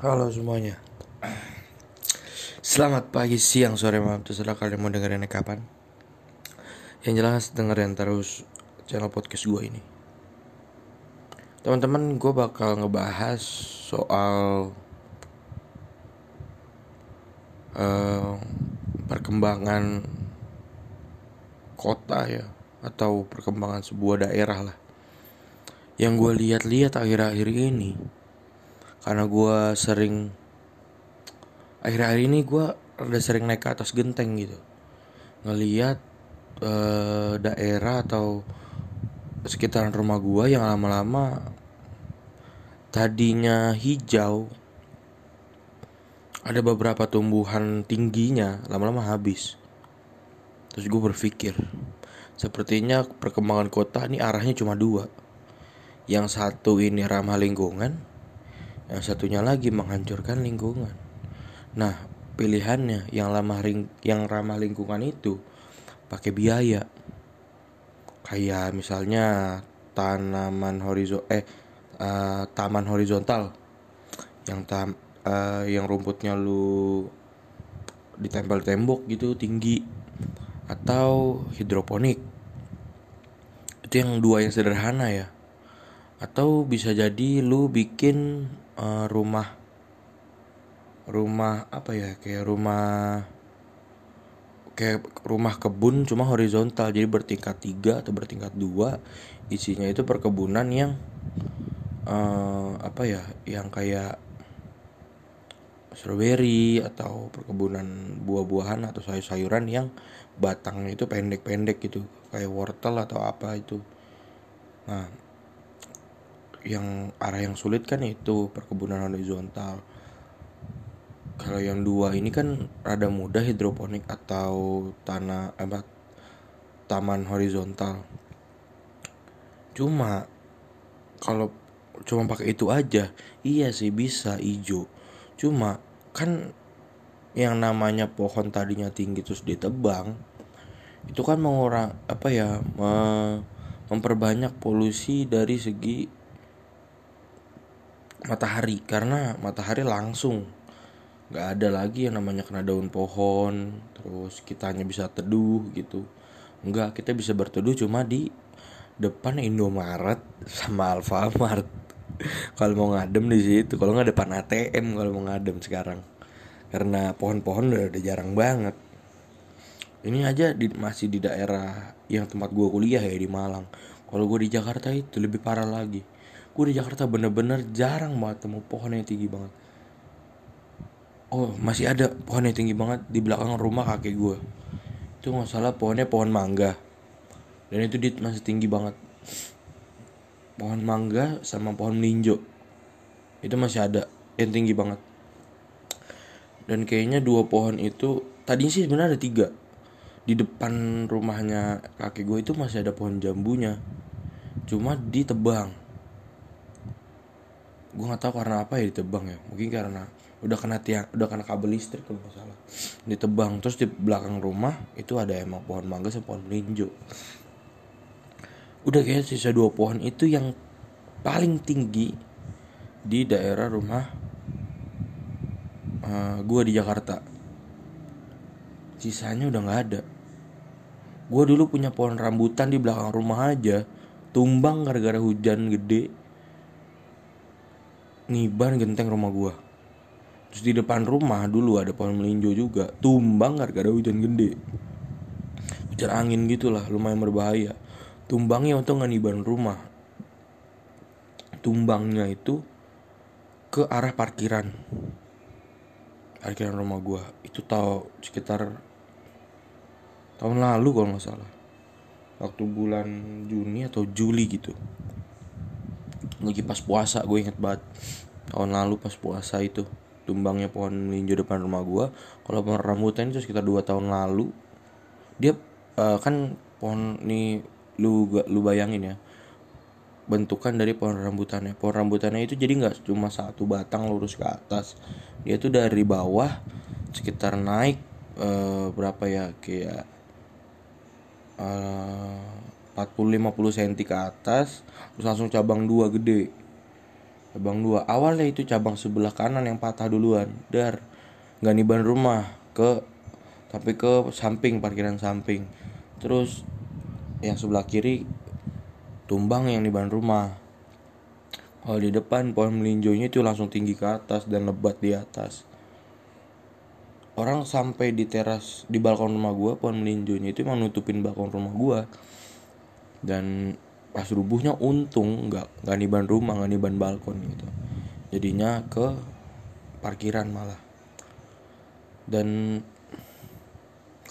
Halo semuanya. Selamat pagi, siang, sore, malam. Terserah kalian mau dengerin kapan. Yang jelas dengerin terus channel podcast gue ini. Teman-teman gue bakal ngebahas soal uh, Perkembangan kota ya Atau perkembangan sebuah daerah lah. Yang gue lihat-lihat akhir-akhir ini karena gue sering akhir-akhir ini gue udah sering naik ke atas genteng gitu. Ngeliat uh, daerah atau sekitaran rumah gue yang lama-lama tadinya hijau ada beberapa tumbuhan tingginya lama-lama habis. Terus gue berpikir sepertinya perkembangan kota ini arahnya cuma dua. Yang satu ini ramah lingkungan yang satunya lagi menghancurkan lingkungan. Nah, pilihannya yang ramah ring yang ramah lingkungan itu pakai biaya. Kayak misalnya tanaman horizon eh uh, taman horizontal yang tam uh, yang rumputnya lu ditempel tembok gitu tinggi atau hidroponik itu yang dua yang sederhana ya atau bisa jadi lu bikin uh, rumah rumah apa ya kayak rumah kayak rumah kebun cuma horizontal jadi bertingkat tiga atau bertingkat dua. Isinya itu perkebunan yang uh, apa ya yang kayak strawberry atau perkebunan buah-buahan atau sayur-sayuran yang batangnya itu pendek-pendek gitu kayak wortel atau apa itu. Nah yang arah yang sulit kan itu perkebunan horizontal. Kalau yang dua ini kan rada mudah hidroponik atau tanah apa taman horizontal. Cuma kalau cuma pakai itu aja iya sih bisa hijau cuma kan yang namanya pohon tadinya tinggi terus ditebang itu kan mengurang apa ya memperbanyak polusi dari segi matahari karena matahari langsung. Nggak ada lagi yang namanya kena daun pohon terus kita hanya bisa teduh gitu. Nggak kita bisa berteduh cuma di depan Indomaret sama Alfamart. Kalau mau ngadem di situ kalau nggak depan ATM kalau mau ngadem sekarang. Karena pohon-pohon udah, udah jarang banget. Ini aja di, masih di daerah yang tempat gue kuliah ya di Malang. Kalau gue di Jakarta itu lebih parah lagi gue di Jakarta bener-bener jarang banget temu pohon yang tinggi banget. Oh masih ada pohon yang tinggi banget di belakang rumah kakek gue itu nggak salah pohonnya pohon mangga. Dan itu dia masih tinggi banget. Pohon mangga sama pohon melinjo itu masih ada yang tinggi banget. Dan kayaknya dua pohon itu tadinya sih sebenarnya ada tiga. Di depan rumahnya kakek gue itu masih ada pohon jambunya. Cuma ditebang gue nggak tahu karena apa ya ditebang ya. Mungkin karena udah kena tiang udah kena kabel listrik kalau nggak salah. Ditebang terus di belakang rumah itu ada emang pohon mangga sama pohon melinjo. Udah kayak sisa dua pohon itu yang paling tinggi di daerah rumah uh, eh, gue di Jakarta. Sisanya udah nggak ada. Gue dulu punya pohon rambutan di belakang rumah aja tumbang gara-gara hujan gede ngibar genteng rumah gua. Terus di depan rumah dulu ada pohon melinjo juga tumbang gara-gara hujan gede. Hujan angin gitulah lumayan berbahaya. Tumbangnya untuk ngibar rumah. Tumbangnya itu ke arah parkiran. Parkiran rumah gua. Itu tahu sekitar tahun lalu kalau nggak salah. Waktu bulan Juni atau Juli gitu lagi pas puasa gue inget banget. Tahun lalu pas puasa itu tumbangnya pohon melinjo depan rumah gue kalau pohon rambutan itu sekitar dua tahun lalu. Dia uh, kan pohon nih lu lu bayangin ya bentukan dari pohon rambutannya. Pohon rambutannya itu jadi nggak cuma satu batang lurus ke atas. Dia tuh dari bawah sekitar naik uh, berapa ya kayak uh, 40-50 cm ke atas terus langsung cabang dua gede. Cabang dua. Awalnya itu cabang sebelah kanan yang patah duluan. Dar nggak niban rumah ke tapi ke samping parkiran samping. Terus yang sebelah kiri tumbang yang di ban rumah. Kalau di depan pohon melinjonya itu langsung tinggi ke atas dan lebat di atas. Orang sampai di teras di balkon rumah gua pohon melinjonya itu emang nutupin balkon rumah gua dan pas rubuhnya untung nggak nggak niban rumah nggak niban balkon gitu. Jadinya ke parkiran malah. Dan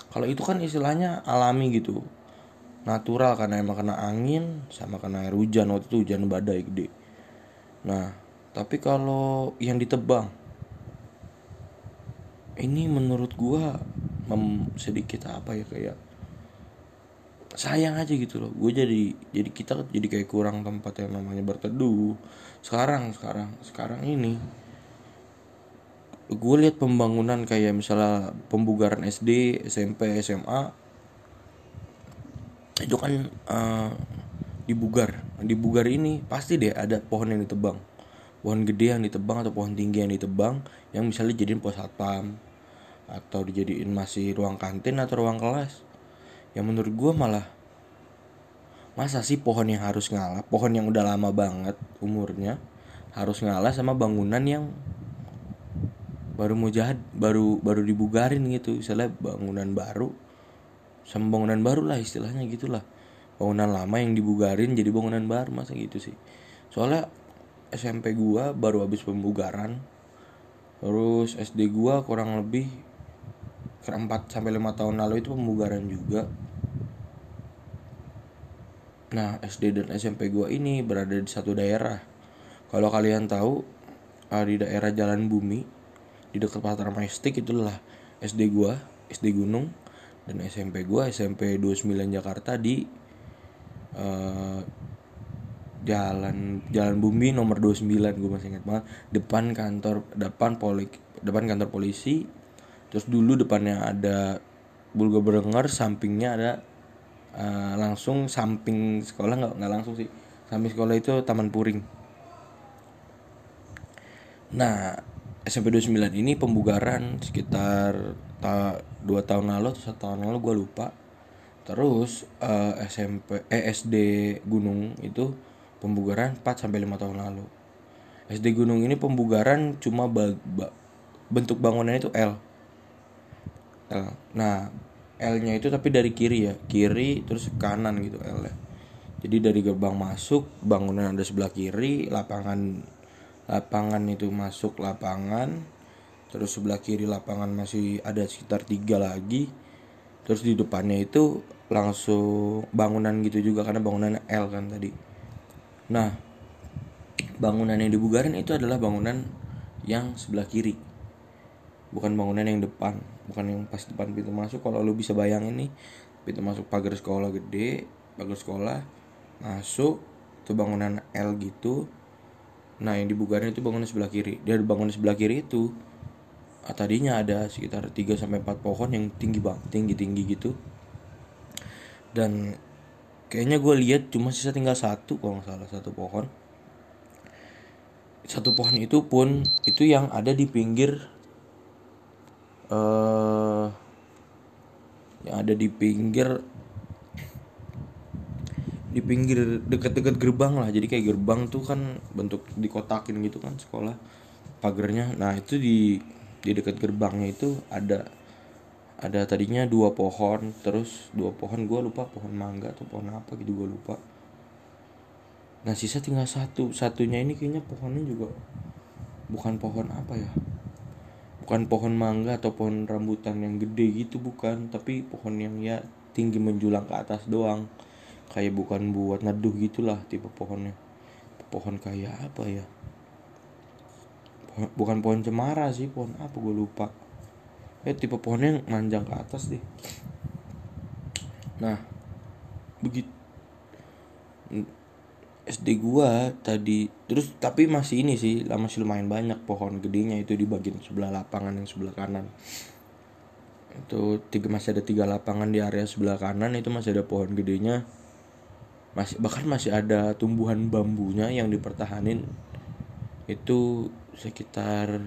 kalau itu kan istilahnya alami gitu. Natural karena emang kena angin sama kena air hujan. Waktu itu hujan badai gede. Nah tapi kalau yang ditebang ini menurut gua sedikit apa ya kayak sayang aja gitu loh. Gue jadi jadi kita jadi kayak kurang tempat yang namanya berteduh. Sekarang sekarang sekarang ini gue lihat pembangunan kayak misalnya pembugaran SD SMP SMA itu kan uh, dibugar. Dibugar ini pasti deh ada pohon yang ditebang. Pohon gede yang ditebang atau pohon tinggi yang ditebang yang misalnya jadiin pos satpam atau dijadiin masih ruang kantin atau ruang kelas yang menurut gue malah masa sih pohon yang harus ngalah pohon yang udah lama banget umurnya harus ngalah sama bangunan yang baru mau jahat baru baru dibugarin gitu. Misalnya bangunan baru sama bangunan baru lah istilahnya gitulah. Bangunan lama yang dibugarin jadi bangunan baru masa gitu sih. Soalnya SMP gua baru habis pembugaran terus SD gua kurang lebih 4 sampai 5 tahun lalu itu pembugaran juga. Nah, SD dan SMP gua ini berada di satu daerah. Kalau kalian tahu uh, di daerah Jalan Bumi di dekat Pasar Majestic itulah SD gua, SD Gunung dan SMP gua SMP 29 Jakarta di uh, Jalan Jalan Bumi nomor 29 gue masih ingat banget depan kantor depan poli depan kantor polisi terus dulu depannya ada Bulga Berengar sampingnya ada uh, langsung samping sekolah nggak nggak langsung sih. Samping sekolah itu Taman Puring. Nah SMP 29 ini pembugaran sekitar ta tahun lalu atau satu tahun lalu gue lupa. Terus uh, eh, SMP eh SD Gunung itu pembugaran 4 sampai 5 tahun lalu. SD Gunung ini pembugaran cuma ba ba bentuk bangunannya itu L L. Nah, L-nya itu tapi dari kiri ya, kiri terus kanan gitu L -nya. Jadi dari gerbang masuk bangunan ada sebelah kiri, lapangan lapangan itu masuk lapangan, terus sebelah kiri lapangan masih ada sekitar tiga lagi, terus di depannya itu langsung bangunan gitu juga karena bangunan L kan tadi. Nah, bangunan yang dibugarin itu adalah bangunan yang sebelah kiri, bukan bangunan yang depan bukan yang pas depan pintu masuk kalau lu bisa bayangin nih pintu masuk pagar sekolah gede pagar sekolah masuk itu bangunan L gitu. Nah yang dibugarin itu bangunan sebelah kiri. Dari bangunan sebelah kiri itu. Ah, tadinya ada sekitar 3 sampai 4 pohon yang tinggi bang tinggi tinggi gitu. Dan kayaknya gue lihat cuma sisa tinggal satu kalau nggak salah satu pohon. Satu pohon itu pun itu yang ada di pinggir uh, yang ada di pinggir di pinggir dekat-dekat gerbang lah. Jadi kayak gerbang tuh kan bentuk dikotakin gitu kan sekolah pagernya. Nah itu di di dekat gerbangnya itu ada ada tadinya dua pohon terus dua pohon gue lupa pohon mangga atau pohon apa gitu gue lupa. Nah sisa tinggal satu. Satunya ini kayaknya pohonnya juga bukan pohon apa ya bukan pohon mangga atau pohon rambutan yang gede gitu bukan. Tapi pohon yang ya tinggi menjulang ke atas doang. Kayak bukan buat neduh gitulah tipe pohonnya. Pohon kayak apa ya? Pohon, bukan pohon cemara sih pohon apa gue lupa. Eh tipe pohonnya yang manjang ke atas deh. Nah begitu SD gua tadi terus tapi masih ini sih masih lumayan banyak pohon gedenya itu di bagian sebelah lapangan yang sebelah kanan. Itu tiga masih ada tiga lapangan di area sebelah kanan itu masih ada pohon gedenya. Masih bahkan masih ada tumbuhan bambunya yang dipertahanin. Itu sekitar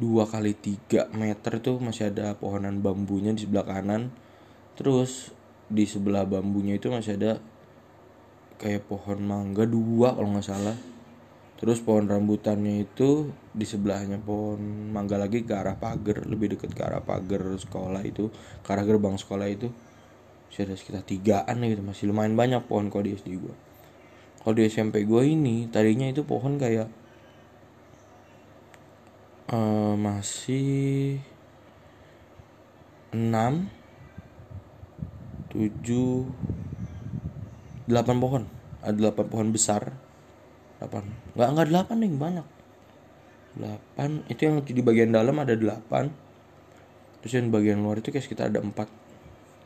dua kali tiga meter itu masih ada pohonan bambunya di sebelah kanan. Terus di sebelah bambunya itu masih ada kayak pohon mangga dua kalau nggak salah. Terus pohon rambutannya itu di sebelahnya pohon mangga lagi ke arah pagar lebih dekat ke arah pagar sekolah itu ke arah gerbang sekolah itu. Ada sekitar tigaan gitu masih lumayan banyak pohon kalau di SD gue kalau di SMP gue ini tadinya itu pohon kayak uh, masih 6 7 delapan pohon. Ada delapan pohon besar. Delapan. Nggak nggak delapan nih banyak. Delapan. Itu yang di bagian dalam ada delapan. Terus yang bagian luar itu kayak sekitar ada empat.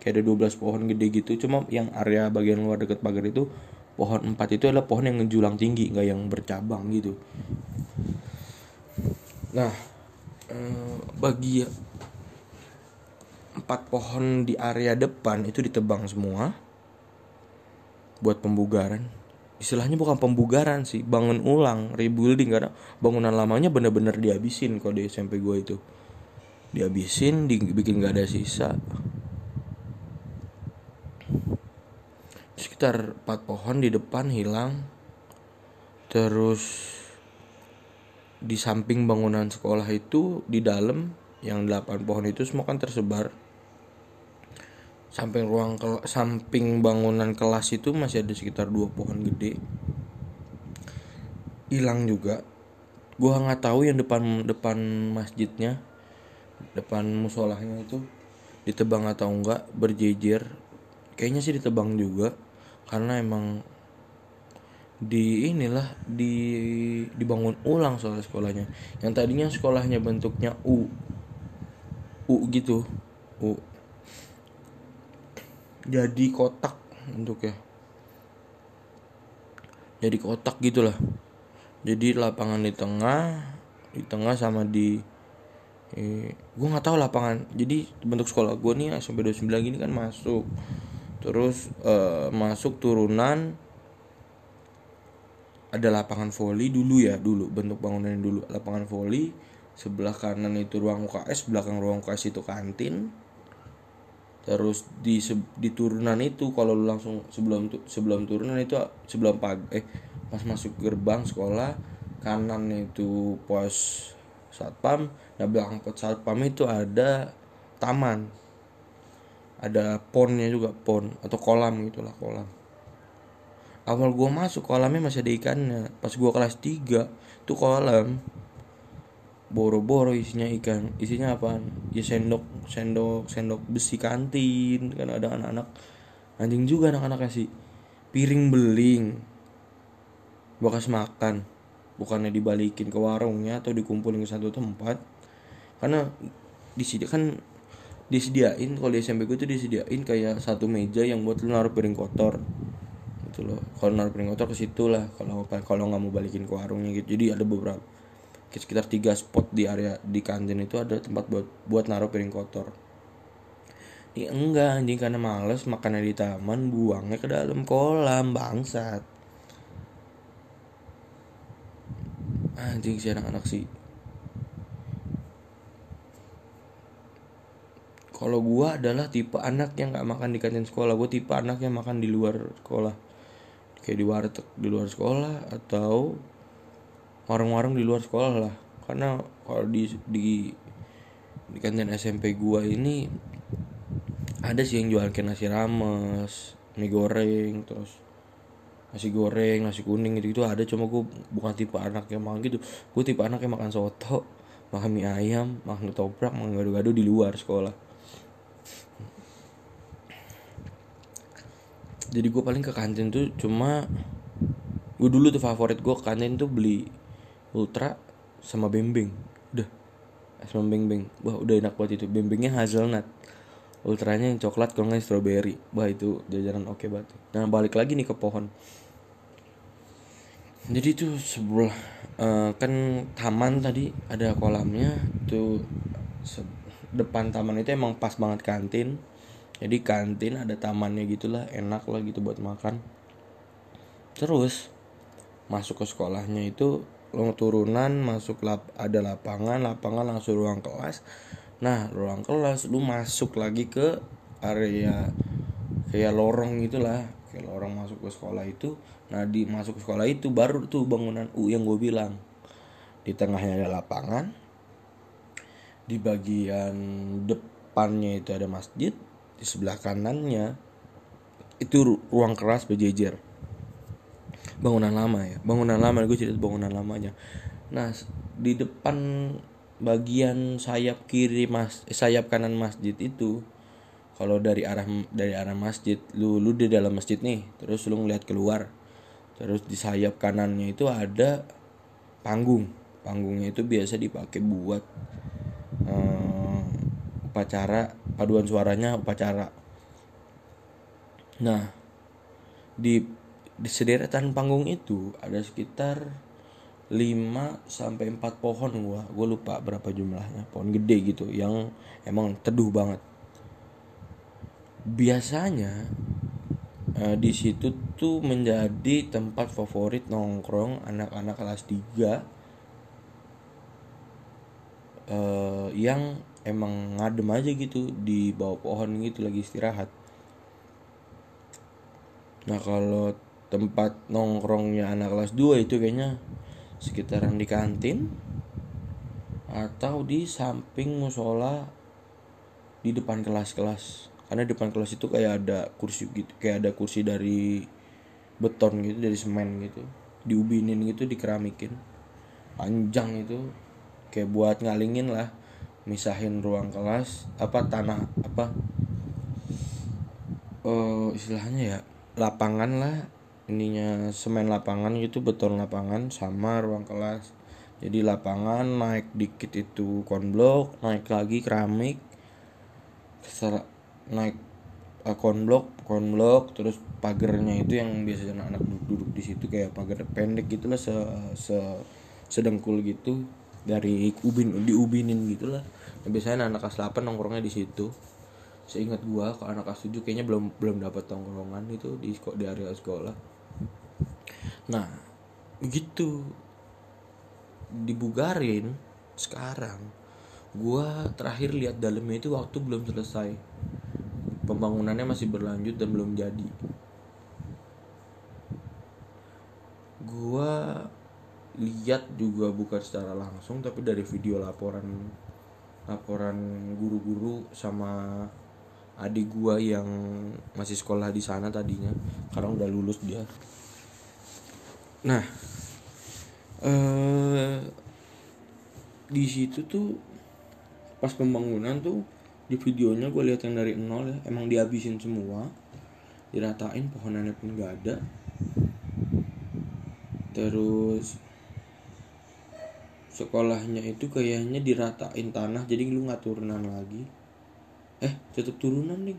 Kayak ada 12 pohon gede gitu. Cuma yang area bagian luar deket pagar itu pohon empat itu adalah pohon yang ngejulang tinggi nggak yang bercabang gitu. Nah eh, bagi empat pohon di area depan itu ditebang semua buat pembugaran. Istilahnya bukan pembugaran sih bangun ulang rebuilding karena bangunan lamanya bener-bener dihabisin kalau di SMP gue itu. Dihabisin dibikin gak ada sisa. Sekitar 4 pohon di depan hilang. Terus di samping bangunan sekolah itu di dalam yang 8 pohon itu semua kan tersebar samping ruang kel samping bangunan kelas itu masih ada sekitar dua pohon gede. Hilang juga. Gua nggak tahu yang depan depan masjidnya depan musolahnya itu ditebang atau enggak berjejer. Kayaknya sih ditebang juga karena emang di inilah di dibangun ulang soal sekolahnya. Yang tadinya sekolahnya bentuknya U U gitu U jadi kotak untuk ya. Jadi kotak gitulah. Jadi lapangan di tengah di tengah sama di eh, gue nggak tahu lapangan. Jadi bentuk sekolah gue nih sampai 29 gini kan masuk. Terus eh, masuk turunan ada lapangan voli dulu ya dulu bentuk bangunan dulu. Lapangan voli sebelah kanan itu ruang UKS belakang ruang UKS itu kantin terus di di turunan itu kalau lu langsung sebelum sebelum turunan itu sebelum pag eh pas masuk gerbang sekolah kanan itu pos satpam nah belakang pos satpam itu ada taman. Ada ponnya juga pon atau kolam gitulah kolam. Awal gua masuk kolamnya masih ada ikannya. Pas gua kelas 3 itu kolam boro-boro isinya ikan. Isinya apa ya sendok sendok sendok besi kantin kan ada anak-anak. Anjing juga anak-anak kasih piring beling. Bekas makan. Bukannya dibalikin ke warungnya atau dikumpulin ke satu tempat. Karena disediakan disediain kalau di SMP gue tuh disediain kayak satu meja yang buat lu naruh piring kotor. Gitu loh. Kalau naruh piring kotor ke situ lah kalau kalau nggak mau balikin ke warungnya gitu. Jadi ada beberapa sekitar tiga spot di area di kantin itu ada tempat buat buat naruh piring kotor. Ini enggak anjing karena males makannya di taman buangnya ke dalam kolam bangsat. Anjing si anak-anak sih. Kalau gua adalah tipe anak yang nggak makan di kantin sekolah. Gue tipe anak yang makan di luar sekolah. Kayak di warteg di luar sekolah atau warung-warung di luar sekolah lah. Karena kalau di di di kantin SMP gua ini ada sih yang jual kayak nasi rames mie goreng terus nasi goreng nasi kuning gitu, gitu ada. Cuma gue bukan tipe anak yang makan gitu. Gue tipe anak yang makan soto makan mie ayam makan ketoprak makan gado-gado di luar sekolah. Jadi gue paling ke kantin tuh cuma gue dulu tuh favorit gue ke kantin tuh beli ultra sama bembeng udah. Sama bembeng wah udah enak banget itu. Bembengnya hazelnut. Ultranya yang coklat kalau nggak strawberry. Wah itu jajanan oke okay banget. Nah balik lagi nih ke pohon. Jadi itu sebelah uh, kan taman tadi ada kolamnya tuh depan taman itu emang pas banget kantin. Jadi kantin ada tamannya gitulah enak lah gitu buat makan. Terus masuk ke sekolahnya itu lo turunan masuk lap ada lapangan lapangan langsung ruang kelas. Nah ruang kelas lu masuk lagi ke area kayak lorong gitulah. Kayak lorong masuk ke sekolah itu. Nah di masuk sekolah itu baru tuh bangunan U yang gue bilang. Di tengahnya ada lapangan. Di bagian depannya itu ada masjid. Di sebelah kanannya itu ruang kelas berjejer bangunan lama ya. Bangunan lama gue cerita bangunan lamanya. Nah di depan bagian sayap kiri mas eh, sayap kanan masjid itu kalau dari arah dari arah masjid lu lu di dalam masjid nih terus lu ngeliat keluar terus di sayap kanannya itu ada panggung. Panggungnya itu biasa dipakai buat um, upacara paduan suaranya upacara. Nah di di sederetan panggung itu ada sekitar 5 sampai 4 pohon gua. Gua lupa berapa jumlahnya. Pohon gede gitu yang emang teduh banget. Biasanya uh, di situ tuh menjadi tempat favorit nongkrong anak-anak kelas 3 uh, yang emang ngadem aja gitu di bawah pohon gitu lagi istirahat. Nah kalau tempat nongkrongnya anak kelas 2 itu kayaknya sekitaran di kantin atau di samping musola di depan kelas-kelas. Karena depan kelas itu kayak ada kursi gitu kayak ada kursi dari beton gitu dari semen gitu. Diubinin gitu dikeramikin. Panjang itu. Kayak buat ngalingin lah misahin ruang kelas apa tanah apa uh, istilahnya ya lapangan lah ininya semen lapangan gitu beton lapangan sama ruang kelas. Jadi lapangan naik dikit itu konblok naik lagi keramik naik uh, konblok konblok terus pagernya itu yang biasanya anak-anak duduk-duduk di situ kayak pagar pendek gitulah se, se sedengkul gitu dari ubin diubinin gitulah nah, biasanya anak kelas 8 nongkrongnya di situ. Seingat gua kalau anak kelas 7 kayaknya belum belum dapat tongkrongan itu di di area sekolah nah begitu dibugarin sekarang gua terakhir lihat dalamnya itu waktu belum selesai. Pembangunannya masih berlanjut dan belum jadi. Gua lihat juga bukan secara langsung tapi dari video laporan laporan guru-guru sama adik gua yang masih sekolah di sana tadinya karena udah lulus dia. Nah eh di situ tuh pas pembangunan tuh di videonya gue lihat yang dari nol ya emang dihabisin semua diratain pohonannya pun gak ada. Terus sekolahnya itu kayaknya diratain tanah jadi lu nggak turunan lagi eh tetap turunan nih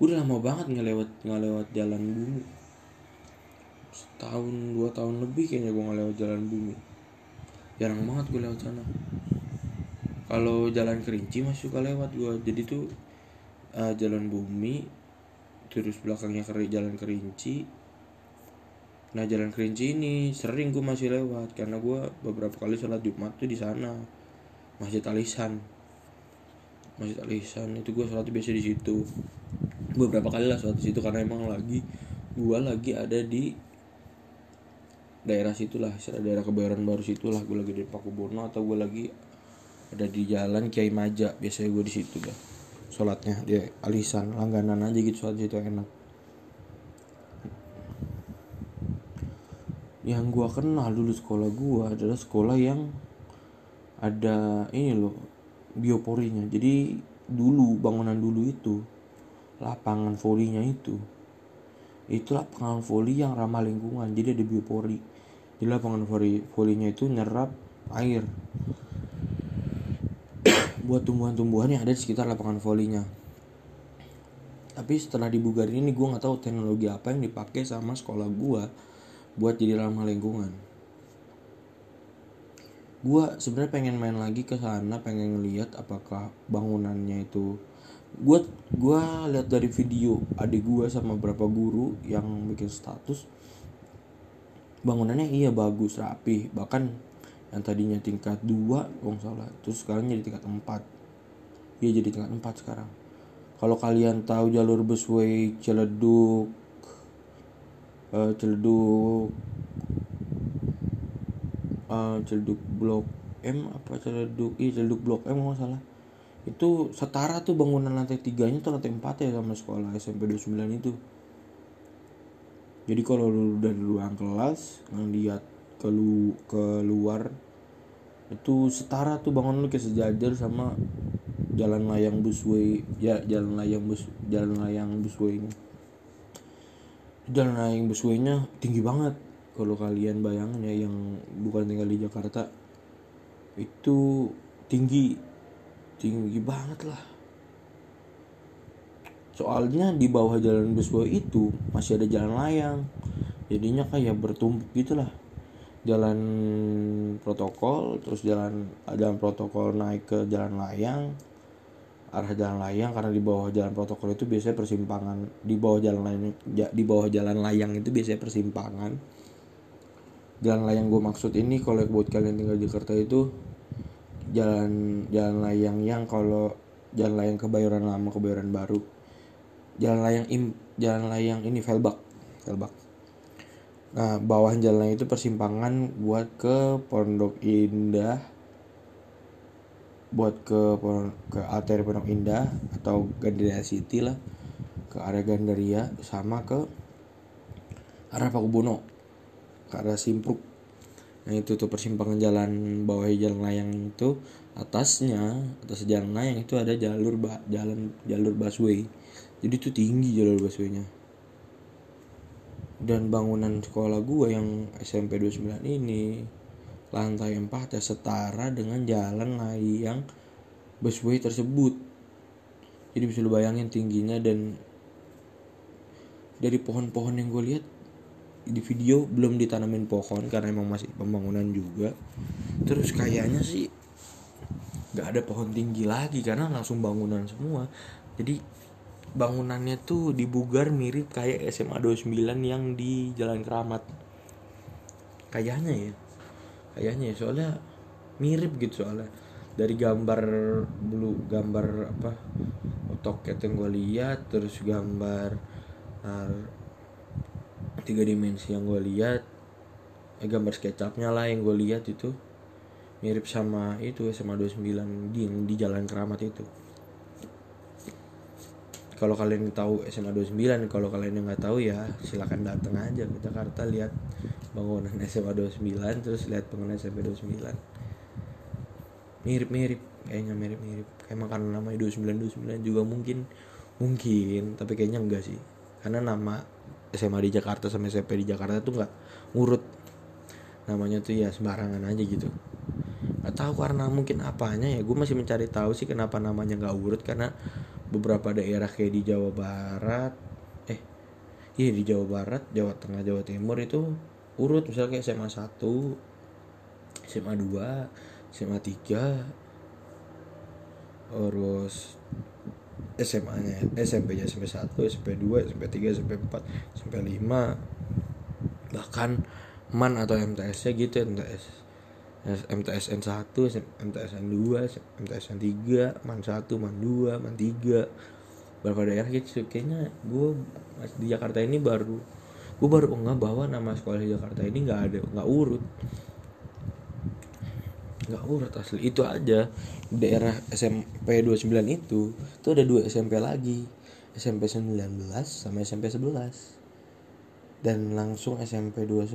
udah lama banget nggak lewat nggak lewat jalan bumi. Setahun dua tahun lebih kayaknya gue nggak lewat jalan bumi. Jarang banget gue lewat sana. Kalau jalan kerinci masih suka lewat gue jadi tuh uh, jalan bumi terus belakangnya keri jalan kerinci. Nah jalan kerinci ini sering gue masih lewat karena gue beberapa kali sholat jumat tuh di sana. Masjid alisan masjid alisan itu gue sholat biasa di situ. Beberapa kali lah sholat di situ karena emang lagi gue lagi ada di daerah situlah daerah kebayoran baru situlah. Gue lagi di Pakubono atau gue lagi ada di jalan Kiai Maja. Biasanya gue di situ dah sholatnya dia alisan langganan aja gitu sholat situ enak. Yang gue kenal dulu sekolah gue adalah sekolah yang ada ini loh bioporinya. Jadi dulu bangunan dulu itu lapangan volinya itu itu lapangan voli yang ramah lingkungan. Jadi ada biopori. Di lapangan voli volinya itu nyerap air. Buat tumbuhan-tumbuhan yang ada di sekitar lapangan volinya tapi setelah dibugarin ini gue nggak tahu teknologi apa yang dipakai sama sekolah gue buat jadi ramah lingkungan gue sebenarnya pengen main lagi ke sana pengen ngeliat apakah bangunannya itu. Gue gue lihat dari video adik gue sama beberapa guru yang bikin status bangunannya iya bagus rapi. Bahkan yang tadinya tingkat 2 kalau salah terus sekarang jadi tingkat 4 iya jadi tingkat 4 sekarang. Kalau kalian tahu jalur busway Ciledug uh, Ciledug uh, Ciledug Blok M apa Ciledug iya Ciledug Blok M nggak salah. Itu setara tuh bangunan lantai tiganya tuh lantai 4 ya sama sekolah SMP 29 itu. Jadi kalau lu dari ruang kelas ngeliat ke lu keluar itu setara tuh bangunan lu kayak sejajar sama jalan layang busway ya jalan layang bus jalan layang buswaynya jalan layang buswaynya tinggi banget kalau kalian bayangin ya yang bukan tinggal di Jakarta itu tinggi tinggi banget lah. Soalnya di bawah jalan busway itu masih ada jalan layang. Jadinya kayak bertumpuk gitulah jalan protokol terus jalan jalan protokol naik ke jalan layang. Arah jalan layang karena di bawah jalan protokol itu biasanya persimpangan. Di bawah jalan layang di bawah jalan layang itu biasanya persimpangan jalan layang gue maksud ini kalau buat kalian tinggal di Jakarta itu jalan jalan layang yang kalau jalan layang kebayoran lama kebayoran baru. Jalan layang im jalan layang ini Velbak Velbak nah bawah jalan layang itu persimpangan buat ke Pondok Indah buat ke ke arteri Pondok Indah atau Gandaria City lah ke area Gandaria sama ke arah Pakubono ke arah Simpruk Nah itu tuh persimpangan jalan bawah jalan layang itu atasnya atas jalan layang itu ada jalur ba, jalan jalur busway. Jadi itu tinggi jalur buswaynya. Dan bangunan sekolah gua yang SMP 29 ini lantai 4 ya setara dengan jalan layang busway tersebut. Jadi bisa lu bayangin tingginya dan dari pohon-pohon yang gue lihat di video belum ditanamin pohon karena emang masih pembangunan juga. Terus kayaknya sih nggak ada pohon tinggi lagi karena langsung bangunan semua. Jadi bangunannya tuh dibugar mirip kayak SMA 29 yang di Jalan Keramat. Kayaknya ya. Kayaknya ya. Soalnya mirip gitu soalnya. Dari gambar dulu gambar apa otoket yang gue lihat terus gambar uh, tiga dimensi yang gue lihat eh, gambar SketchUpnya lah yang gue lihat itu mirip sama itu SMA 29 di di Jalan Keramat itu. Kalau kalian tahu SMA 29 kalau kalian yang nggak tahu ya silakan datang aja ke Jakarta lihat bangunan SMA 29 terus lihat bangunan SMP 29 mirip-mirip kayaknya mirip-mirip. Kayak makan namanya 29 29 juga mungkin mungkin tapi kayaknya enggak sih. Karena nama SMA di Jakarta sama SMP di Jakarta tuh nggak ngurut. Namanya tuh ya sembarangan aja gitu. Nggak tahu karena mungkin apanya ya gue masih mencari tahu sih kenapa namanya nggak urut karena beberapa daerah kayak di Jawa Barat eh iya di Jawa Barat Jawa Tengah Jawa Timur itu urut. Misalnya kayak SMA 1 SMA 2 SMA 3 terus SMA-nya SMP-nya SMP 1, SMP 2, SMP 3, SMP 4, SMP 5 bahkan MAN atau MTS-nya gitu MTS MTSN 1, MTSN 2, MTSN 3, MAN 1, MAN 2, MAN 3 beberapa daerah gitu kayaknya gue di Jakarta ini baru gue baru nggak bahwa nama sekolah di Jakarta ini nggak ada nggak urut nggak urut asli. Itu aja. Daerah SMP 29 itu itu ada dua SMP lagi. SMP 19 sama SMP 11 dan langsung SMP 29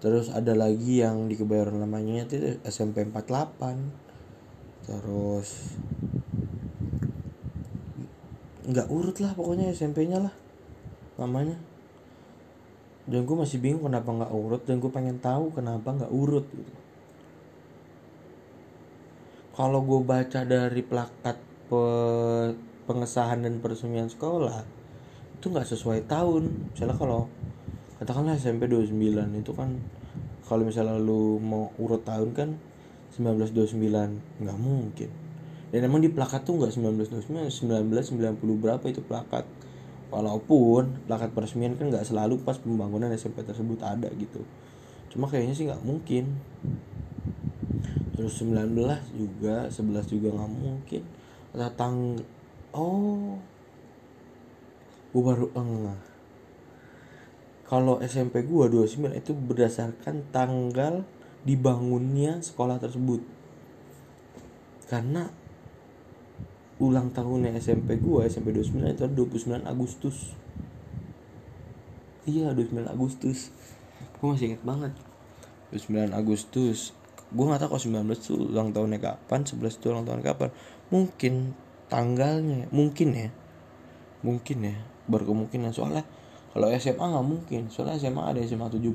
terus ada lagi yang di kebayoran namanya itu SMP 48 terus nggak urut lah pokoknya SMP-nya lah namanya. Dan gue masih bingung kenapa nggak urut dan gue pengen tahu kenapa nggak urut gitu kalau gue baca dari plakat pe pengesahan dan peresmian sekolah itu nggak sesuai tahun. Misalnya kalau katakanlah SMP 29 itu kan kalau misalnya lu mau urut tahun kan 1929 nggak mungkin. Dan emang di plakat tuh nggak 1929 1990 berapa itu plakat. Walaupun plakat peresmian kan nggak selalu pas pembangunan SMP tersebut ada gitu. Cuma kayaknya sih nggak mungkin terus 19 juga 11 juga nggak mungkin. Datang oh gue baru enggak kalau SMP gua 29 itu berdasarkan tanggal dibangunnya sekolah tersebut. Karena ulang tahunnya SMP gua SMP 29 itu 29 Agustus. Iya 29 Agustus. Gua masih inget banget. 29 Agustus gua nggak tahu kalau 19 tuh ulang tahunnya kapan 11 itu ulang tahunnya kapan. Mungkin tanggalnya mungkin ya. Mungkin ya berkemungkinan. Soalnya kalau SMA nggak mungkin. Soalnya SMA ada SMA 70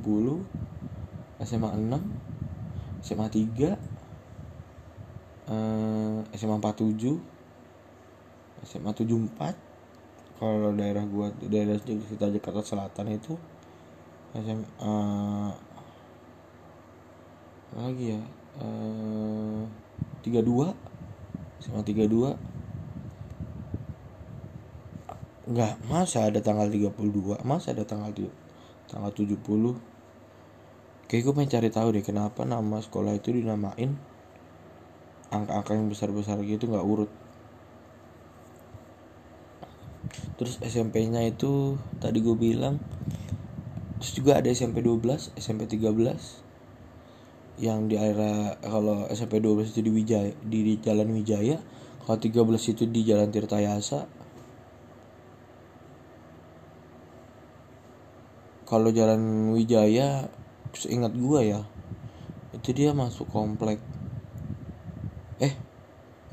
SMA 6 SMA 3 eh, SMA 47 SMA 74 kalau daerah gua daerah kita Jakarta Selatan itu SMA lagi ya? Uh, 32 SMA 32 Enggak, masa ada tanggal 32 Masa ada tanggal tanggal 70 Kayak gue pengen cari tahu deh kenapa nama sekolah itu dinamain angka-angka yang besar-besar gitu nggak urut. Terus SMP-nya itu tadi gue bilang terus juga ada SMP 12 SMP 13 yang di area kalau SMP 12 itu di Wijaya di, Jalan Wijaya kalau 13 itu di Jalan Tirtayasa. Kalau Jalan Wijaya ingat gue ya itu dia masuk komplek. Eh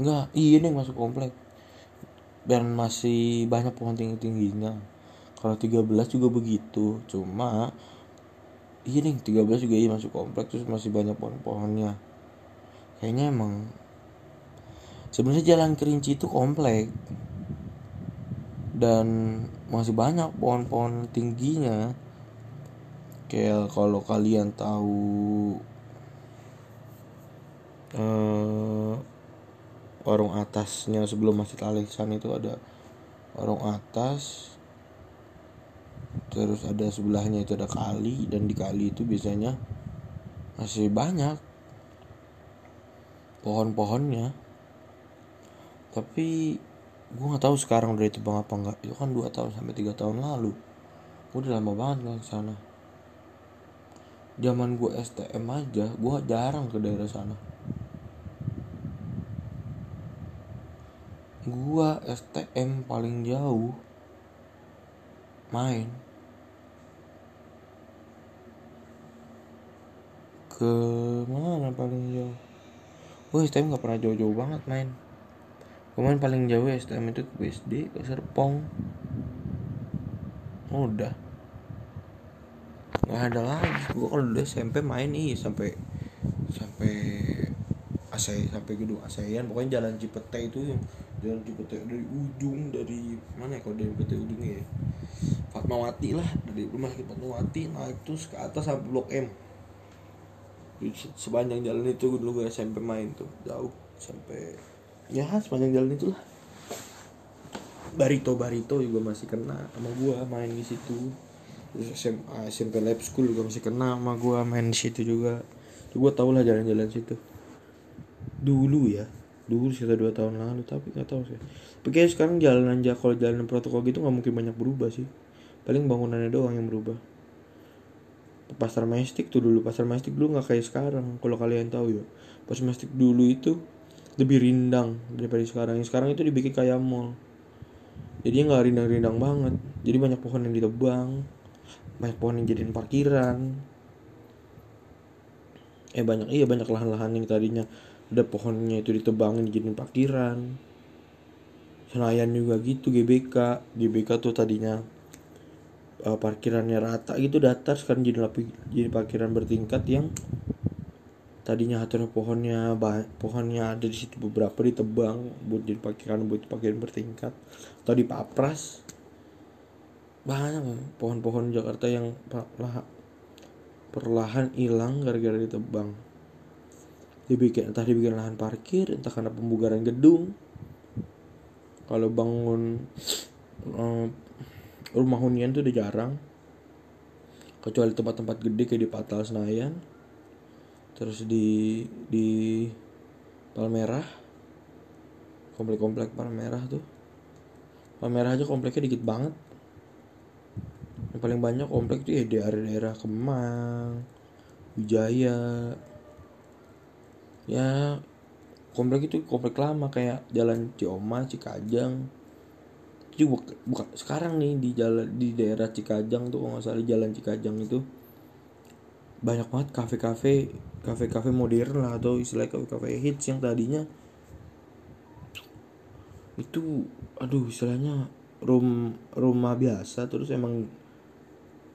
enggak iya nih masuk komplek. Dan masih banyak pohon tinggi tingginya kalau 13 juga begitu cuma iya nih 13 juga iya masuk komplek terus masih banyak pohon-pohonnya. Kayaknya emang sebenarnya jalan kerinci itu komplek. Dan masih banyak pohon-pohon tingginya. Kayak kalau kalian tahu eh, warung atasnya sebelum masjid Al Ihsan itu ada warung atas terus ada sebelahnya itu ada kali dan di kali itu biasanya masih banyak pohon-pohonnya. Tapi gue nggak tahu sekarang udah bang apa enggak itu kan dua tahun sampai tiga tahun lalu. Gue udah lama banget kan sana. Zaman gue STM aja gue jarang ke daerah sana. Gua STM paling jauh main ke mana paling jauh? Gua STM gak pernah jauh-jauh banget main. Main paling jauh STM itu ke BSD ke Serpong udah. Nggak ada lagi. Gua kalau udah SMP main nih sampai sampai ASEAN sampai gedung ASEAN. Pokoknya jalan Cipete itu jalan Cipete dari ujung dari mana ya kalau dari Cipete ujungnya ya? Fatmawati lah dari rumah sakit Fatmawati naik terus ke atas sampai blok M sepanjang jalan itu dulu gue SMP main tuh jauh sampai ya sepanjang jalan itu lah Barito Barito juga masih kena sama gue main di situ. Terus SMA SMP Lab School juga masih kena sama gue main di situ juga. Gue tau lah jalan-jalan situ. Dulu ya dulu sekitar dua tahun lalu tapi nggak tahu sih. Tapi sekarang jalanan aja kalau jalanan protokol gitu nggak mungkin banyak berubah sih. Paling bangunannya doang yang berubah pasar mestik tuh dulu. Pasar mestik dulu nggak kayak sekarang kalau kalian tahu ya. Pasar mestik dulu itu lebih rindang daripada sekarang. Yang sekarang itu dibikin kayak mall. Jadi nggak rindang-rindang banget. Jadi banyak pohon yang ditebang banyak pohon yang jadiin parkiran. Eh banyak iya banyak lahan-lahan yang tadinya ada pohonnya itu ditebangin dijadiin parkiran. Senayan juga gitu GBK GBK tuh tadinya uh, parkirannya rata gitu datar sekarang jadi lapi, jadi parkiran bertingkat yang tadinya hatur pohonnya bah, pohonnya ada di situ beberapa ditebang buat jadi parkiran buat parkiran bertingkat atau di papras banyak pohon-pohon Jakarta yang perlahan hilang gara-gara ditebang. Dibikin entah dibikin lahan parkir entah karena pembugaran gedung. Kalau bangun um, rumah hunian tuh udah jarang. Kecuali tempat-tempat gede kayak di Patal Senayan. Terus di di Palmerah. Komplek-komplek Palmerah tuh. Palmerah aja kompleknya dikit banget. Yang paling banyak komplek tuh ya di daerah-daerah Kemang Wijaya. Ya komplek itu komplek lama kayak jalan Cioma Cikajang itu buka, buka sekarang nih di jalan di daerah Cikajang tuh kalau nggak salah jalan Cikajang itu banyak banget kafe-kafe kafe-kafe modern lah atau istilah kafe-kafe hits yang tadinya itu aduh istilahnya room rumah biasa terus emang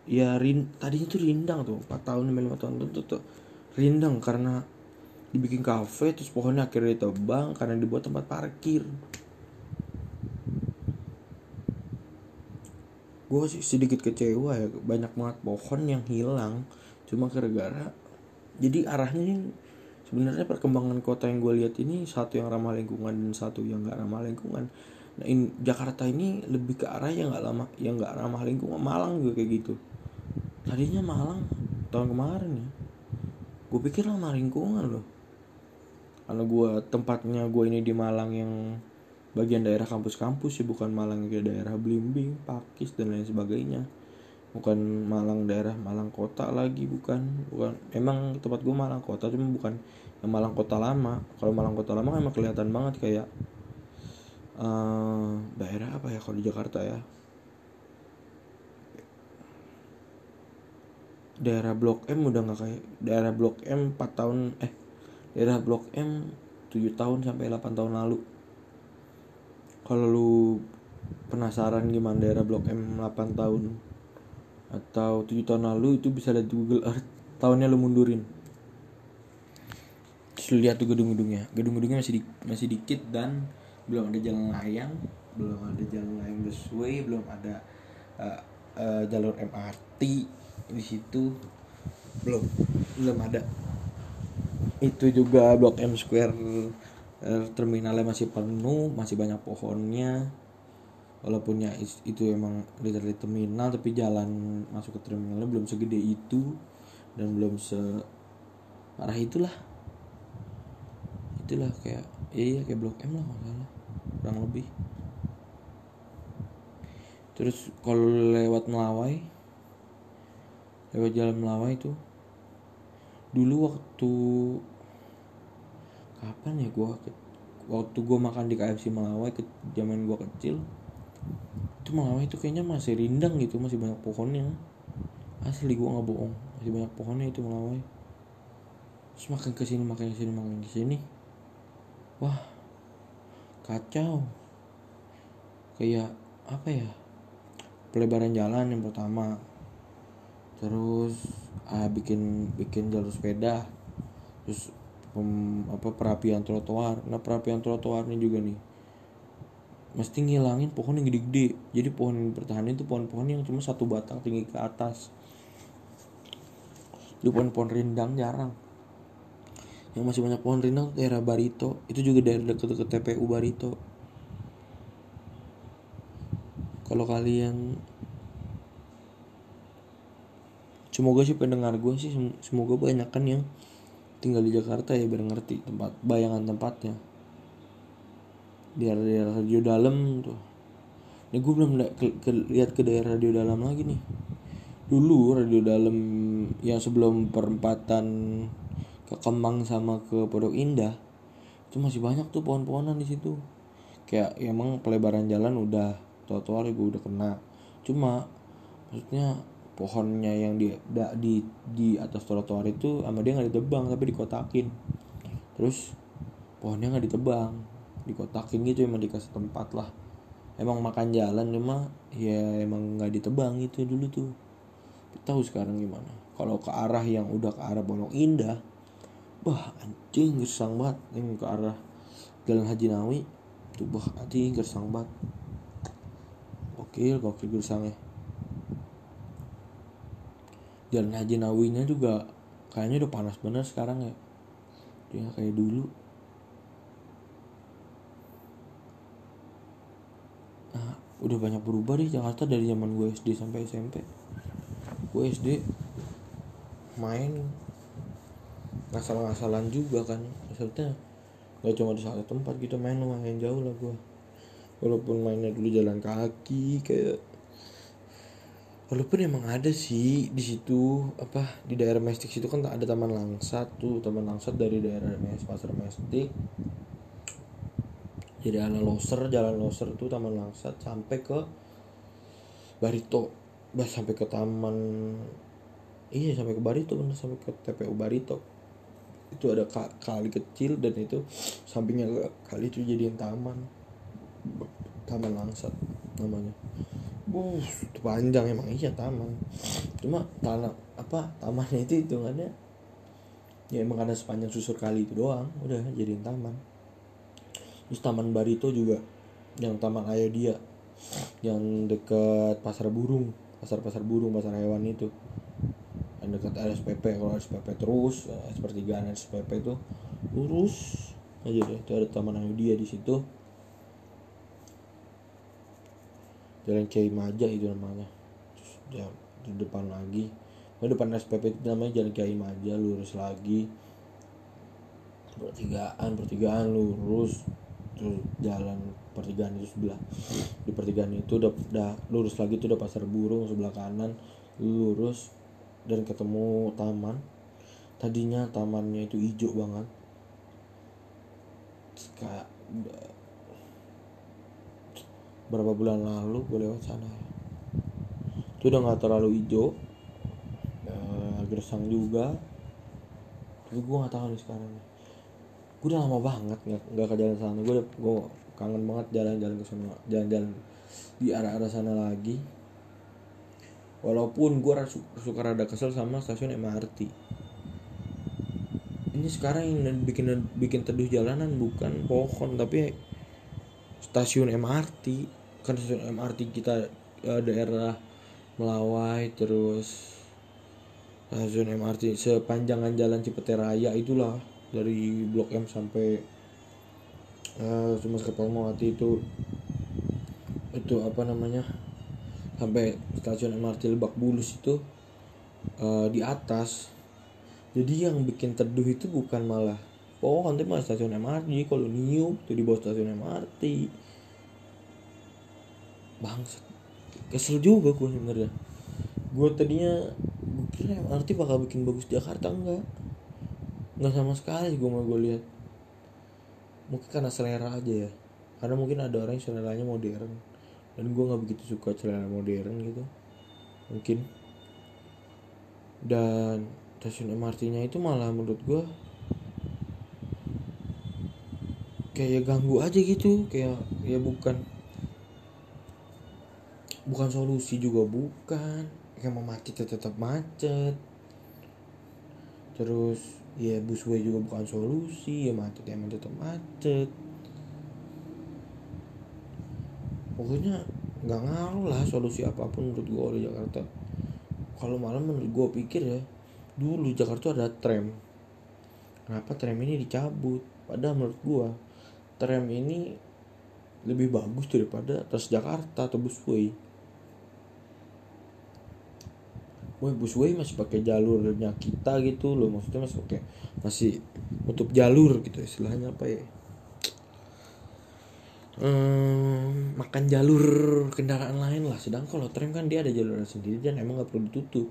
ya rin tadinya tuh rindang tuh 4 tahun 5 tahun tuh, tuh, tuh rindang karena dibikin kafe terus pohonnya akhirnya ditebang karena dibuat tempat parkir gue sih sedikit kecewa ya banyak banget pohon yang hilang. Cuma gara-gara jadi arahnya ini sebenarnya perkembangan kota yang gue lihat ini satu yang ramah lingkungan dan satu yang gak ramah lingkungan. Nah in, Jakarta ini lebih ke arah yang gak lama yang gak ramah lingkungan Malang juga kayak gitu. Tadinya Malang tahun kemarin ya gue pikir ramah lingkungan loh. Karena gue tempatnya gue ini di Malang yang bagian daerah kampus-kampus ya bukan Malang ke daerah Blimbing, Pakis dan lain sebagainya. Bukan Malang daerah Malang kota lagi bukan bukan. Emang tempat gue Malang kota cuma bukan yang Malang kota lama. Kalau Malang kota lama emang kelihatan banget kayak uh, daerah apa ya kalau di Jakarta ya? Daerah Blok M udah nggak kayak daerah Blok M 4 tahun eh daerah Blok M 7 tahun sampai 8 tahun lalu kalau lu penasaran gimana daerah Blok M 8 tahun atau 7 tahun lalu itu bisa lihat Google Earth. Tahunnya lu mundurin. Terus lu lihat tuh gedung-gedungnya. Gedung-gedungnya masih di, masih dikit dan belum ada jalan layang belum ada jalan layang busway belum ada uh, uh, jalur MRT di situ. Belum belum ada. Itu juga Blok M Square terminalnya masih penuh masih banyak pohonnya. Walaupun ya itu emang literally terminal tapi jalan masuk ke terminalnya belum segede itu dan belum se arah itulah. Itulah kayak iya, iya kayak blok M lah kurang lebih. Terus kalau lewat Melawai lewat jalan Melawai itu dulu waktu kapan ya gue waktu gue makan di KFC Melawai ke zaman gue kecil itu Melawai itu kayaknya masih rindang gitu masih banyak pohonnya. Asli gue nggak bohong masih banyak pohonnya itu Melawai. Terus makan ke sini makan ke sini makan ke sini wah kacau. Kayak apa ya pelebaran jalan yang pertama. Terus ah, bikin bikin jalur sepeda. Terus pem, apa perapian trotoar. Nah perapian trotoarnya juga nih mesti ngilangin pohon yang gede-gede. Jadi pohon yang bertahan itu pohon-pohon yang cuma satu batang tinggi ke atas. Itu pohon-pohon rindang jarang. Yang masih banyak pohon rindang daerah Barito. Itu juga daerah dekat-dekat TPU Barito. Kalau kalian semoga sih pendengar gue sih semoga banyak kan yang tinggal di Jakarta ya biar ngerti tempat bayangan tempatnya. Di daerah radio dalam tuh. Ini gue belum ke, ke, lihat ke daerah radio dalam lagi nih. Dulu radio dalam yang sebelum perempatan ke Kemang sama ke Pondok Indah itu masih banyak tuh pohon-pohonan di situ. Kayak ya emang pelebaran jalan udah trotoar gue udah kena. Cuma maksudnya pohonnya yang di di di atas trotoar itu sama dia nggak ditebang tapi dikotakin. Terus pohonnya nggak ditebang dikotakin gitu emang dikasih tempat lah. Emang makan jalan cuma ya emang nggak ditebang itu dulu tuh. Tahu sekarang gimana. Kalau ke arah yang udah ke arah Pondok Indah wah anjing gersang banget. Yang ke arah Jalan Haji Nawi tuh bah anjing gersang banget. Oke gokil gersangnya jalan Haji Nawinya juga kayaknya udah panas bener sekarang ya. Dia kayak dulu. Nah udah banyak berubah di Jakarta dari zaman gue SD sampai SMP gue SD main. Ngasal-ngasalan juga kan maksudnya gak cuma di satu tempat gitu main lumayan jauh lah gue walaupun mainnya dulu jalan kaki kayak walaupun emang ada sih di situ apa di daerah Mestik situ kan ada taman langsat tuh. Taman langsat dari daerah Mes pasar Mestik. Jadi ala loser jalan loser tuh taman langsat sampai ke Barito. Bah sampai ke taman iya sampai ke Barito bener sampai ke TPU Barito. Itu ada kali kecil dan itu sampingnya kali itu jadiin taman. Taman langsat namanya Itu panjang emang iya taman. Cuma tanah apa tamannya itu hitungannya ya emang ada sepanjang susur kali itu doang, udah jadiin taman. Terus taman Barito juga yang taman ayah dia yang dekat pasar burung, pasar pasar burung, pasar hewan itu. Yang dekat RSPP kalau RSPP terus sepertigaan RSPP itu lurus aja deh itu ada taman ayah dia di situ jalan Kiai Maja itu namanya. Terus ya, di depan lagi. Di depan SPP itu namanya jalan Kiai Maja lurus lagi. Pertigaan pertigaan lurus. Terus jalan pertigaan itu sebelah. Di pertigaan itu udah, udah lurus lagi tuh udah pasar burung sebelah kanan. Lurus dan ketemu taman. Tadinya tamannya itu hijau banget. Kayak berapa bulan lalu gue lewat sana. Itu udah nggak terlalu hijau. Uh, gersang juga. Tapi gue nggak tahu nih sekarang gue udah lama banget nggak nggak ke jalan sana. Gue gue kangen banget jalan-jalan ke sana jalan-jalan di arah-arah sana lagi. Walaupun gue suka rada kesel sama stasiun MRT ini sekarang yang bikin bikin teduh jalanan bukan pohon tapi stasiun MRT kan stasiun MRT kita uh, daerah Melawai terus stasiun MRT sepanjangan jalan Cipete Raya itulah dari Blok M sampai uh, cuma Fatmawati itu itu apa namanya sampai stasiun MRT Lebak Bulus itu uh, di atas. Jadi yang bikin teduh itu bukan malah pohon tapi malah stasiun MRT kalau niup tuh di bawah stasiun MRT bangsat. Kesel juga gue sebenarnya. Gue tadinya gue kira MRT bakal bikin bagus Jakarta enggak. Nggak sama sekali gue mau gue lihat. Mungkin karena selera aja ya. Karena mungkin ada orang yang seleranya modern. Dan gue nggak begitu suka selera modern gitu. Mungkin. Dan stasiun MRT-nya itu malah menurut gue kayak ganggu aja gitu. Kayak ya bukan bukan solusi juga bukan. Kayak mau macet ya tetap macet. Terus ya busway juga bukan solusi ya macet emang tetap macet. Pokoknya nggak ngaruh lah solusi apa pun menurut gue oleh Jakarta. Kalau malam menurut gue pikir ya dulu Jakarta ada tram. Kenapa tram ini dicabut? Padahal menurut gue tram ini lebih bagus daripada Jakarta atau busway Wah busway masih pakai jalurnya kita gitu loh. Maksudnya masih pakai masih untuk jalur gitu istilahnya apa ya? Hmm, makan jalur kendaraan lain lah. Sedang kalau tram kan dia ada jalur sendiri dan emang nggak perlu ditutup.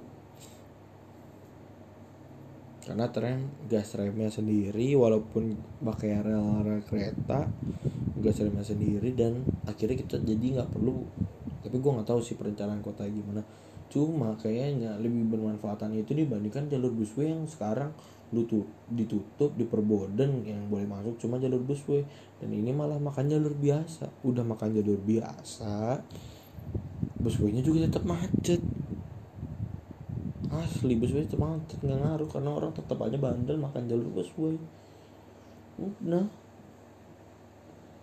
Karena tram gas remnya sendiri walaupun pakai rel rel kereta gas remnya sendiri dan akhirnya kita jadi nggak perlu. Tapi gue nggak tahu sih perencanaan kota gimana cuma kayaknya lebih bermanfaatan itu dibandingkan jalur busway yang sekarang ditutup, ditutup diperboden yang boleh masuk cuma jalur busway dan ini malah makan jalur biasa. Udah makan jalur biasa buswaynya juga tetap macet. Asli busway tetap macet nggak ngaruh karena orang tetap aja bandel makan jalur busway udah.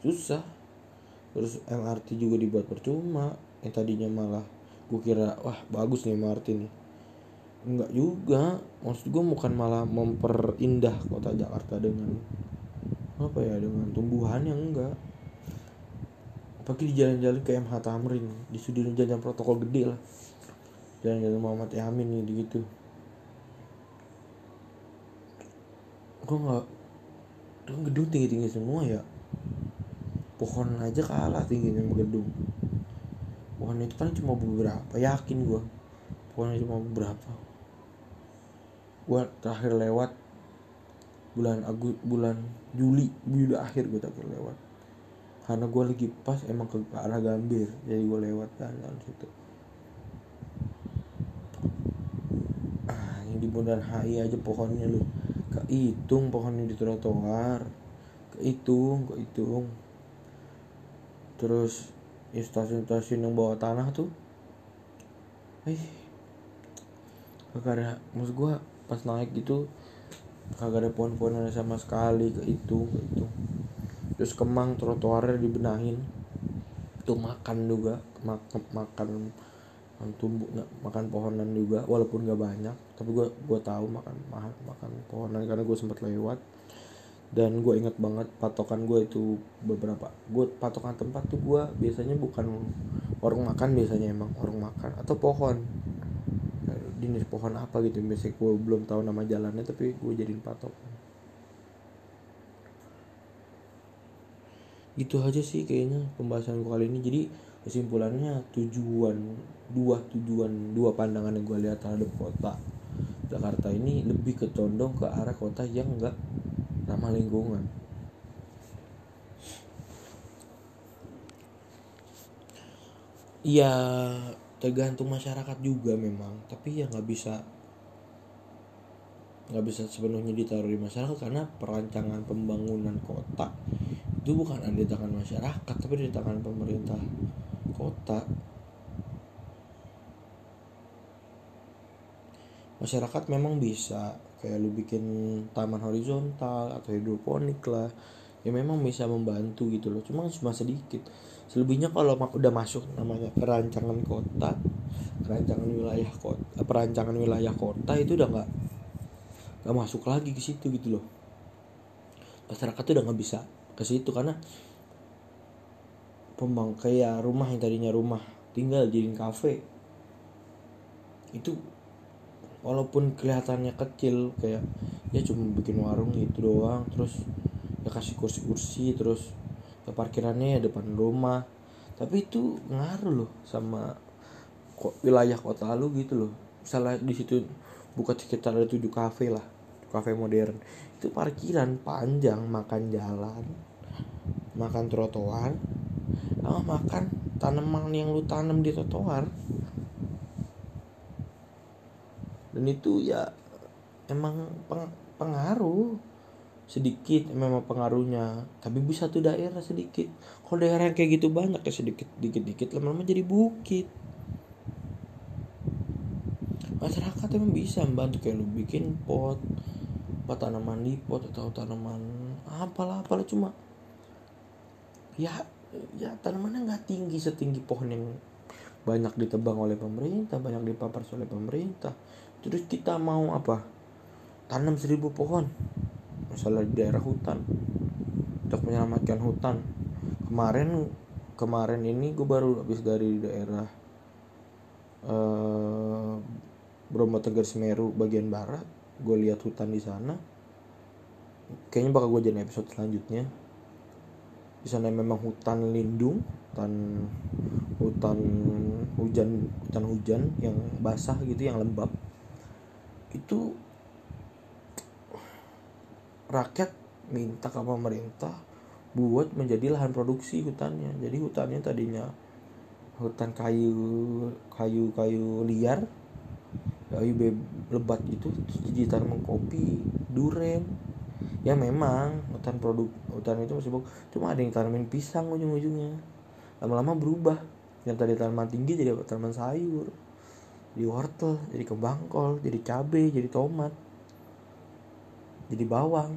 Susah. Terus MRT juga dibuat percuma. Yang tadinya malah gue kira wah bagus nih Martin. Nih enggak juga. Maksud gue bukan malah memperindah kota Jakarta dengan apa ya dengan tumbuhan yang enggak. Apalagi di jalan-jalan ke MH Tamrin di Sudirman jalan protokol gede lah. Jalan-jalan Muhammad Yamin gitu gitu. Gue nggak gedung tinggi tinggi semua ya. Pohon aja kalah tingginya sama gedung pohon itu kan cuma beberapa yakin gue pohonnya cuma beberapa. Gue terakhir lewat bulan Agus bulan Juli Juli akhir gue terakhir lewat. Karena gue lagi pas emang ke arah Gambir jadi gue lewat jalan situ. Ah yang di Bundaran HI aja pohonnya lu. Kehitung pohonnya di trotoar. Kehitung kehitung. Terus ya stasiun-stasiun yang bawah tanah tuh. Eh kagak ada maksud gue pas naik gitu kagak ada pohon-pohonan sama sekali kehitung kehitung terus kemang trotoarnya dibenahin. Tuh makan juga makan makan tumbuh makan pohonan juga walaupun gak banyak. Tapi gue gue tahu makan makan makan pohonan karena gue sempat lewat dan gue inget banget patokan gue itu beberapa. Gue patokan tempat tuh gue biasanya bukan warung makan biasanya emang warung makan atau pohon. Jenis pohon apa gitu biasanya gue belum tahu nama jalannya tapi gue jadiin patokan. Gitu aja sih kayaknya pembahasan gue kali ini. Jadi kesimpulannya tujuan dua tujuan dua pandangan yang gue lihat terhadap kota Jakarta ini lebih ketondong ke arah kota yang enggak ramah lingkungan. Ya tergantung masyarakat juga memang. Tapi ya nggak bisa nggak bisa sepenuhnya ditaruh di masyarakat karena perancangan pembangunan kota itu bukan ada di tangan masyarakat tapi di tangan pemerintah kota. Masyarakat memang bisa kayak lu bikin taman horizontal atau hidroponik lah ya memang bisa membantu gitu loh. Cuma cuma sedikit. Selebihnya kalau udah masuk namanya perancangan kota perancangan wilayah kota perancangan wilayah kota itu udah nggak nggak masuk lagi ke situ gitu loh. Masyarakat tuh udah nggak bisa ke situ karena pembang kayak rumah yang tadinya rumah tinggal jadiin kafe. Itu walaupun kelihatannya kecil kayak ya cuma bikin warung gitu doang terus ya kasih kursi-kursi terus ya parkirannya ya depan rumah. Tapi itu ngaruh loh sama wilayah kota lu gitu loh. Misalnya di situ buka sekitar ada tujuh kafe lah kafe modern. Itu parkiran panjang makan jalan makan trotoar sama makan tanaman yang lu tanam di trotoar dan itu ya emang peng pengaruh sedikit memang pengaruhnya. Tapi bisa tuh daerah sedikit. Kalau daerah yang kayak gitu banyak ya sedikit dikit dikit lama-lama jadi bukit. Masyarakat emang bisa membantu. Kayak lu bikin pot apa tanaman di pot atau tanaman apalah apalah cuma ya ya tanamannya nggak tinggi setinggi pohon yang banyak ditebang oleh pemerintah banyak dipapar oleh pemerintah terus kita mau apa? Tanam seribu pohon. Masalah di daerah hutan. Untuk menyelamatkan hutan. Kemarin kemarin ini gue baru habis dari daerah uh, Bromo Tegar Semeru bagian barat. Gue lihat hutan di sana. Kayaknya bakal gue jadi episode selanjutnya. Di sana memang hutan lindung hutan hutan hujan hutan hujan yang basah gitu yang lembab itu rakyat minta ke pemerintah buat menjadi lahan produksi hutannya. Jadi hutannya tadinya hutan kayu kayu kayu liar kayu lebat terus jadi tanaman kopi duren. Ya memang hutan produk hutan itu masih bagus cuma ada yang tanamin pisang ujung-ujungnya. Lama-lama berubah. Yang tadi tanaman tinggi jadi tanaman sayur jadi wortel jadi kembang kol jadi cabai jadi tomat jadi bawang.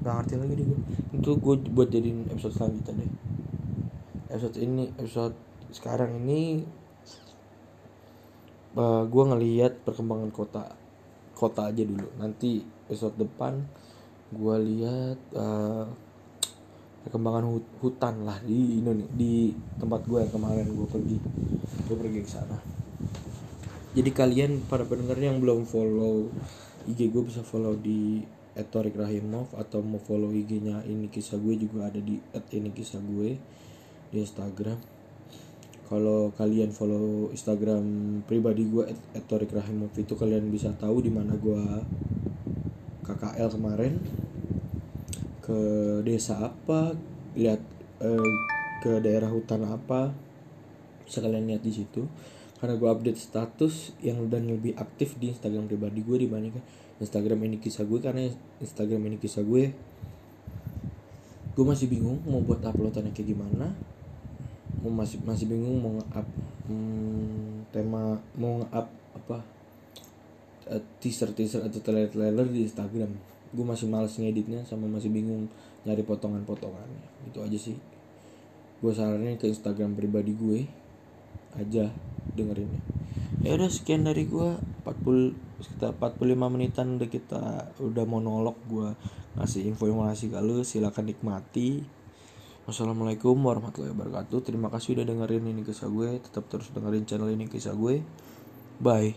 Nggak ngerti lagi deh gue itu gue buat jadiin episode selanjutnya deh. Episode ini episode sekarang ini uh, gue ngelihat perkembangan kota kota aja dulu. Nanti episode depan gue lihat uh, perkembangan hutan lah di Indonesia di tempat gue yang kemarin gue pergi. Gue pergi ke sana. Jadi kalian para pendengar yang belum follow IG gue bisa follow di Etorik Rahimov atau mau follow IG-nya ini kisah gue juga ada di ini kisah gue di Instagram. Kalau kalian follow Instagram pribadi gue Etorik Rahimov itu kalian bisa tahu di mana gue KKL kemarin ke desa apa lihat eh, ke daerah hutan apa bisa kalian lihat di situ. Karena gue update status yang dan lebih aktif di Instagram pribadi gue dibandingkan Instagram ini kisah gue karena Instagram ini kisah gue gue masih bingung mau buat uploadannya kayak gimana. Mau masih masih bingung mau nge-up hmm, tema mau nge-up apa uh, teaser teaser atau trailer trailer di Instagram gue masih males ngeditnya sama masih bingung nyari potongan potongannya itu aja sih. Gue saranin ke Instagram pribadi gue aja dengerinnya. Ya udah sekian dari gue 40 sekitar 45 menitan udah kita udah monolog gue ngasih informasi ke lu. Silakan nikmati. Wassalamualaikum warahmatullahi wabarakatuh. Terima kasih udah dengerin ini kisah gue. Tetap terus dengerin channel ini kisah gue. Bye